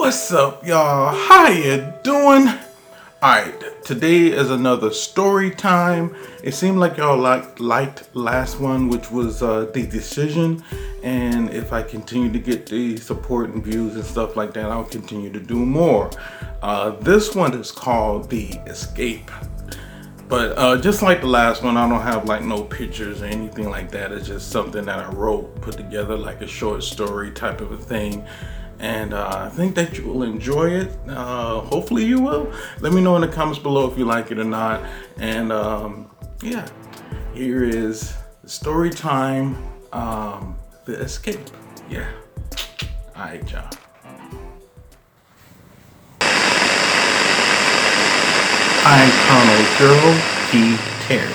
What's up, y'all? How you doing? Alright, today is another story time. It seemed like y'all liked, liked last one, which was uh, The Decision. And if I continue to get the support and views and stuff like that, I'll continue to do more. Uh, this one is called The Escape. But uh, just like the last one, I don't have like no pictures or anything like that. It's just something that I wrote, put together like a short story type of a thing and uh, I think that you will enjoy it. Uh, hopefully, you will. Let me know in the comments below if you like it or not. And um, yeah, here is the story time um, The Escape. Yeah. All right, y'all. I'm Colonel Gerald P. Terry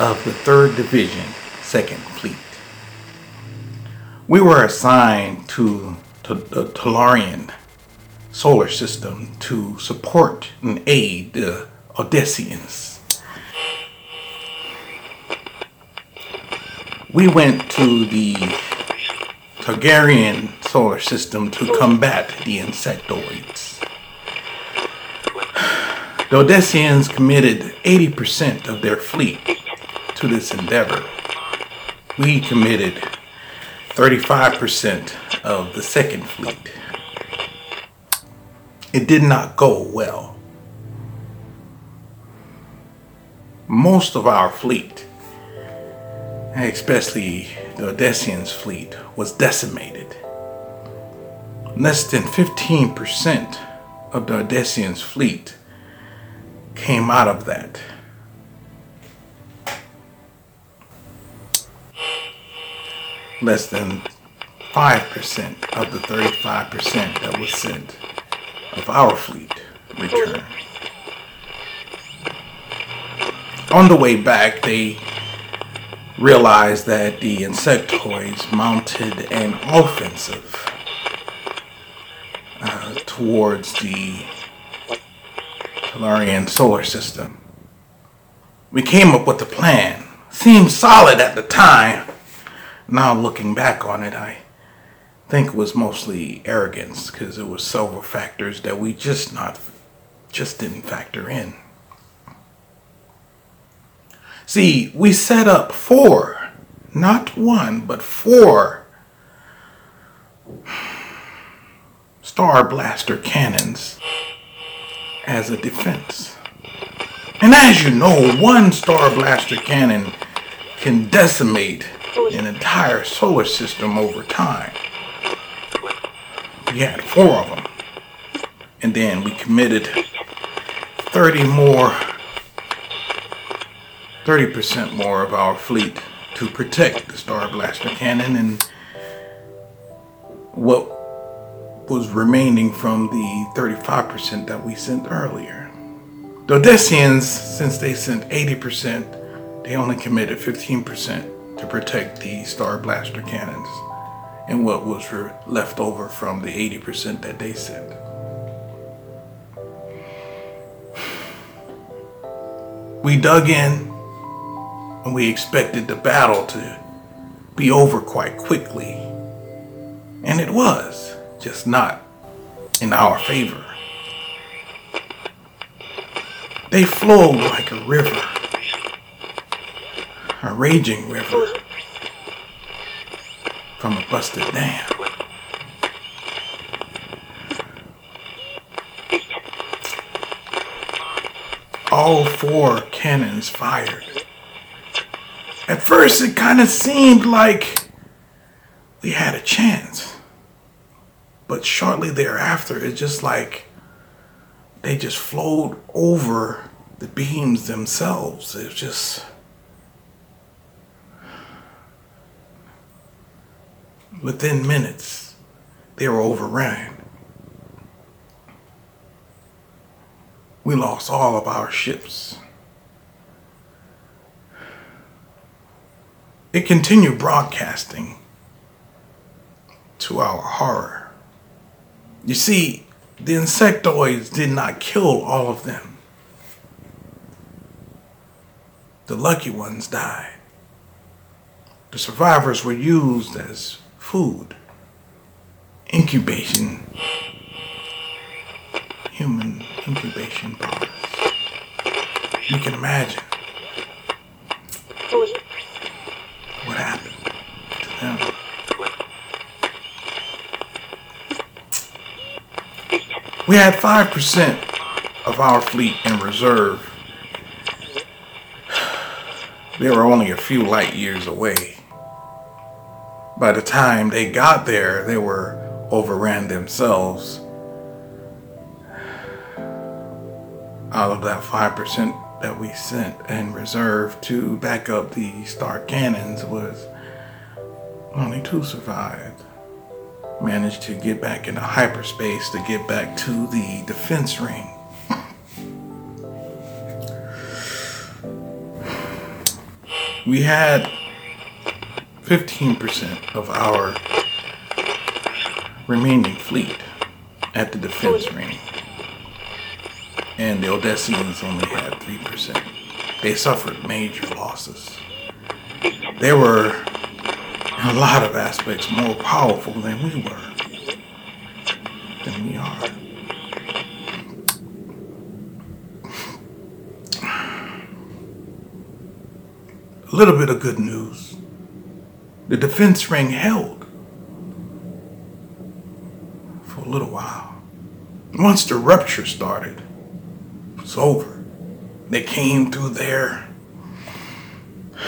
of the 3rd Division, 2nd Fleet. We were assigned to the uh, Tellurian solar system to support and aid the Odessians. We went to the Targaryen solar system to combat the insectoids. The Odessians committed 80% of their fleet to this endeavor. We committed 35% of the Second Fleet. It did not go well. Most of our fleet, especially the Odessians' fleet, was decimated. Less than 15% of the Odessians' fleet came out of that. Less than 5% of the 35% that was sent of our fleet returned. On the way back, they realized that the insectoids mounted an offensive uh, towards the Tellurian solar system. We came up with a plan. Seemed solid at the time. Now looking back on it, I think was mostly arrogance because it was several factors that we just not just didn't factor in. See, we set up four, not one, but four Star Blaster cannons as a defense. And as you know, one Star Blaster cannon can decimate an entire solar system over time. We had four of them. And then we committed 30 more, 30% more of our fleet to protect the Star Blaster cannon and what was remaining from the 35% that we sent earlier. The Odessians, since they sent 80%, they only committed 15% to protect the Star Blaster cannons and what was left over from the 80% that they sent. We dug in and we expected the battle to be over quite quickly. And it was, just not in our favor. They flowed like a river, a raging river from a busted dam. All four cannons fired. At first, it kind of seemed like we had a chance. But shortly thereafter, it's just like they just flowed over the beams themselves. It was just Within minutes, they were overrun. We lost all of our ships. It continued broadcasting to our horror. You see, the insectoids did not kill all of them. The lucky ones died. The survivors were used as food, incubation human incubation pods. You can imagine what happened to them. We had 5% of our fleet in reserve. They were only a few light years away. By the time they got there, they were overran themselves. Out of that 5% that we sent in reserve to back up the star cannons was only two survived. Managed to get back into hyperspace to get back to the defense ring. We had 15% of our remaining fleet at the defense ring. And the Odessians only had 3%. They suffered major losses. They were, in a lot of aspects, more powerful than we were, than we are. A little bit of good news the defense ring held for a little while. Once the rupture started, it was over. They came through there.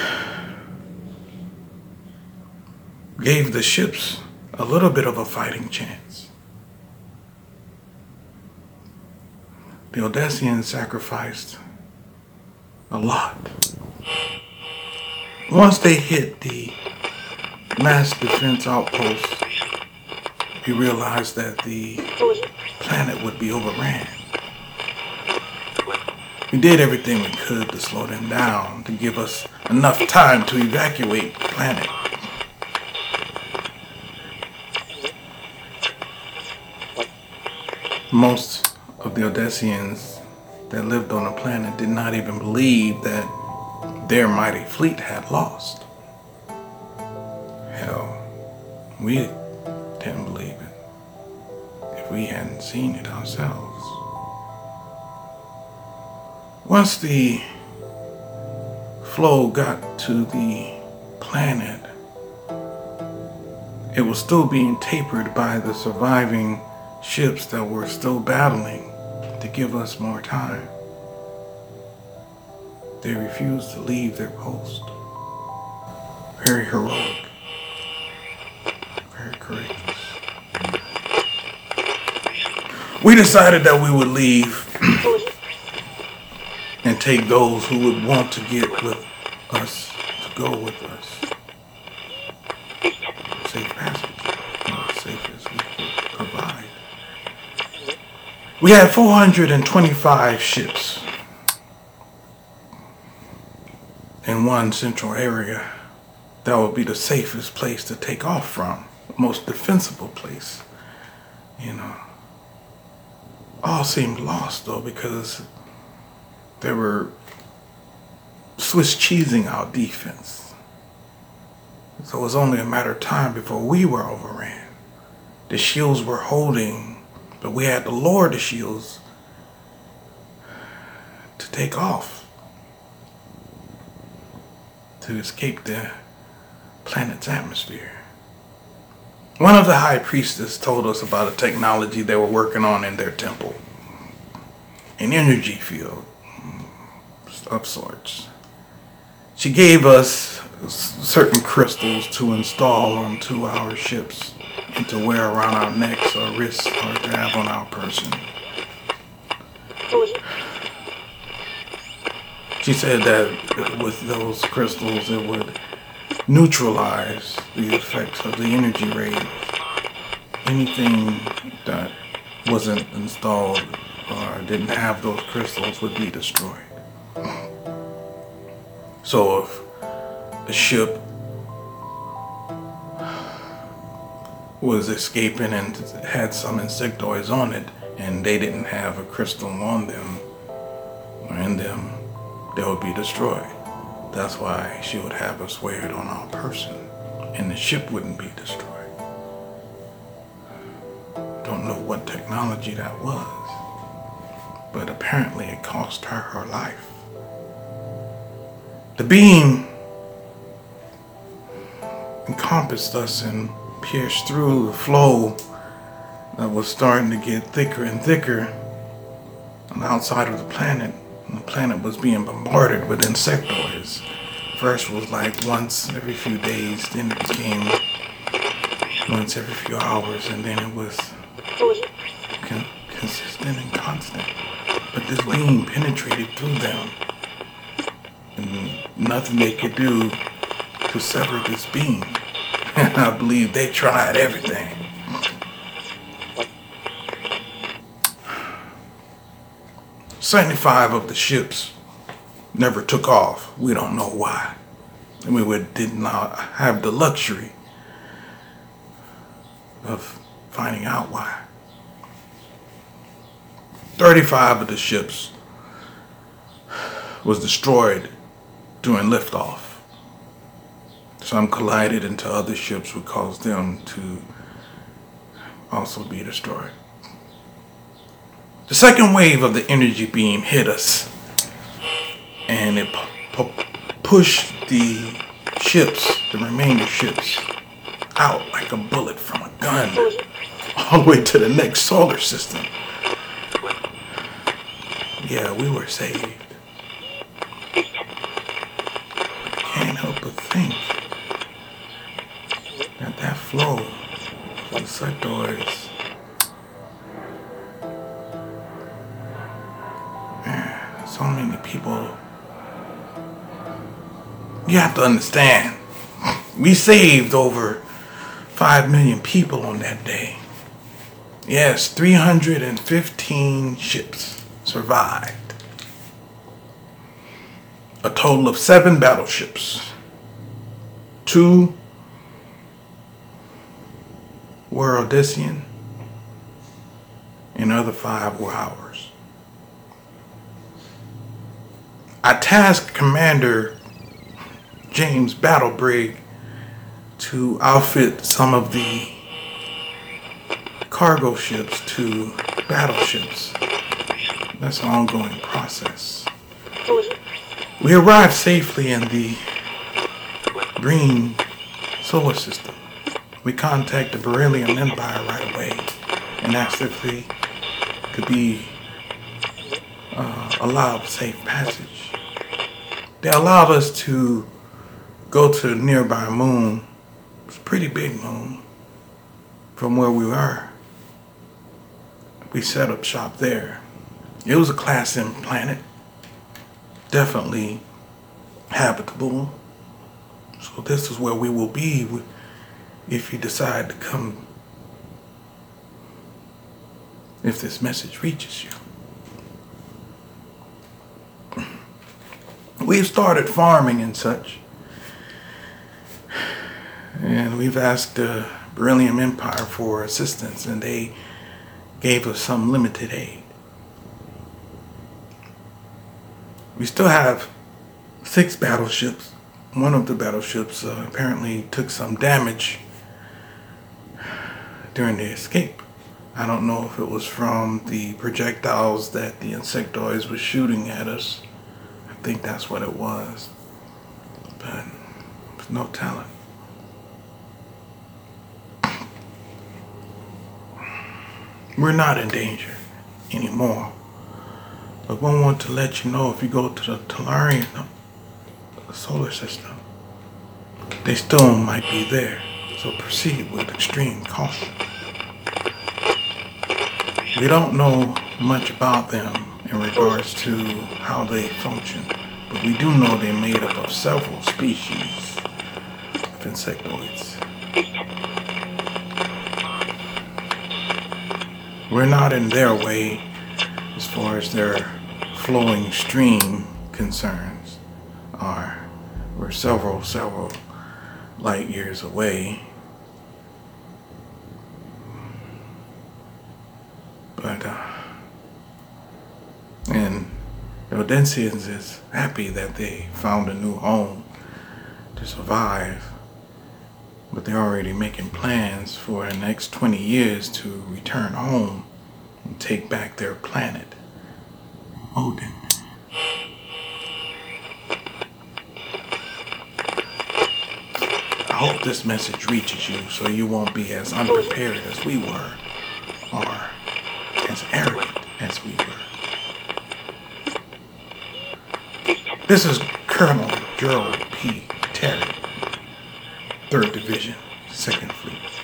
Gave the ships a little bit of a fighting chance. The Odessians sacrificed a lot. Once they hit the mass defense outpost, we realized that the planet would be overran. We did everything we could to slow them down, to give us enough time to evacuate the planet. Most of the Odessians that lived on the planet did not even believe that their mighty fleet had lost. Hell, we didn't believe it if we hadn't seen it ourselves. Once the flow got to the planet, it was still being tapered by the surviving ships that were still battling to give us more time. They refused to leave their post. Very heroic. Courageous. We decided that we would leave and take those who would want to get with us to go with us. Safe passage. Safe as we could provide. We had 425 ships in one central area. That would be the safest place to take off from, most defensible place. You know. All seemed lost though because they were Swiss cheesing our defense. So it was only a matter of time before we were overran. The shields were holding, but we had to lower the shields to take off, to escape the planet's atmosphere. One of the high priestess told us about a technology they were working on in their temple. An energy field of sorts. She gave us certain crystals to install onto our ships and to wear around our necks or wrists or to have on our person. She said that with those crystals it would neutralize the effects of the energy rays. Anything that wasn't installed or didn't have those crystals would be destroyed. So if the ship was escaping and had some insectoids on it and they didn't have a crystal on them or in them, they would be destroyed. That's why she would have us wear it on our person and the ship wouldn't be destroyed. Don't know what technology that was. but apparently it cost her her life. The beam encompassed us and pierced through the flow that was starting to get thicker and thicker on the outside of the planet. The planet was being bombarded with insectoids. First was like once every few days, then it became once every few hours, and then it was con- consistent and constant. But this beam penetrated through them, and nothing they could do to sever this beam. And I believe they tried everything. Seventy-five of the ships never took off. We don't know why. And we did not have the luxury of finding out why. 35 of the ships was destroyed during liftoff. Some collided into other ships, which caused them to also be destroyed. The second wave of the energy beam hit us, and it pu- pu- pushed the ships, the remainder ships, out like a bullet from a gun, all the way to the next solar system. Yeah, we were saved. Can't help but think that that flow of man, so many people. You have to understand, we saved over 5 million people on that day. Yes, 315 ships survived. A total of seven battleships. Two were Odessian, and other five were ours. I tasked Commander James Battlebrig to outfit some of the cargo ships to battleships. That's an ongoing process. We arrived safely in the green solar system. We contacted the Beryllium Empire right away and asked if they could be uh, allowed safe passage. They allowed us to go to a nearby moon. It's a pretty big moon from where we were. We set up shop there. It was a class M planet. Definitely habitable. So this is where we will be if you decide to come if this message reaches you. We've started farming and such. And we've asked the Beryllium Empire for assistance, and they gave us some limited aid. We still have six battleships. One of the battleships uh, apparently took some damage during the escape. I don't know if it was from the projectiles that the insectoids were shooting at us. Think that's what it was. But there's no telling. We're not in danger anymore. But we want to let you know if you go to the Tellurian the solar system, they still might be there. So proceed with extreme caution. We don't know much about them in regards to how they function, but we do know they're made up of several species of insectoids. We're not in their way as far as their flowing stream concerns are. We're several, several light years away. Providencians is happy that they found a new home to survive, but they're already making plans for the next 20 years to return home and take back their planet. Odin. I hope this message reaches you so you won't be as unprepared as we were, or as arrogant as we were. This is Colonel Gerald P. Terry, 3rd Division, 2nd Fleet.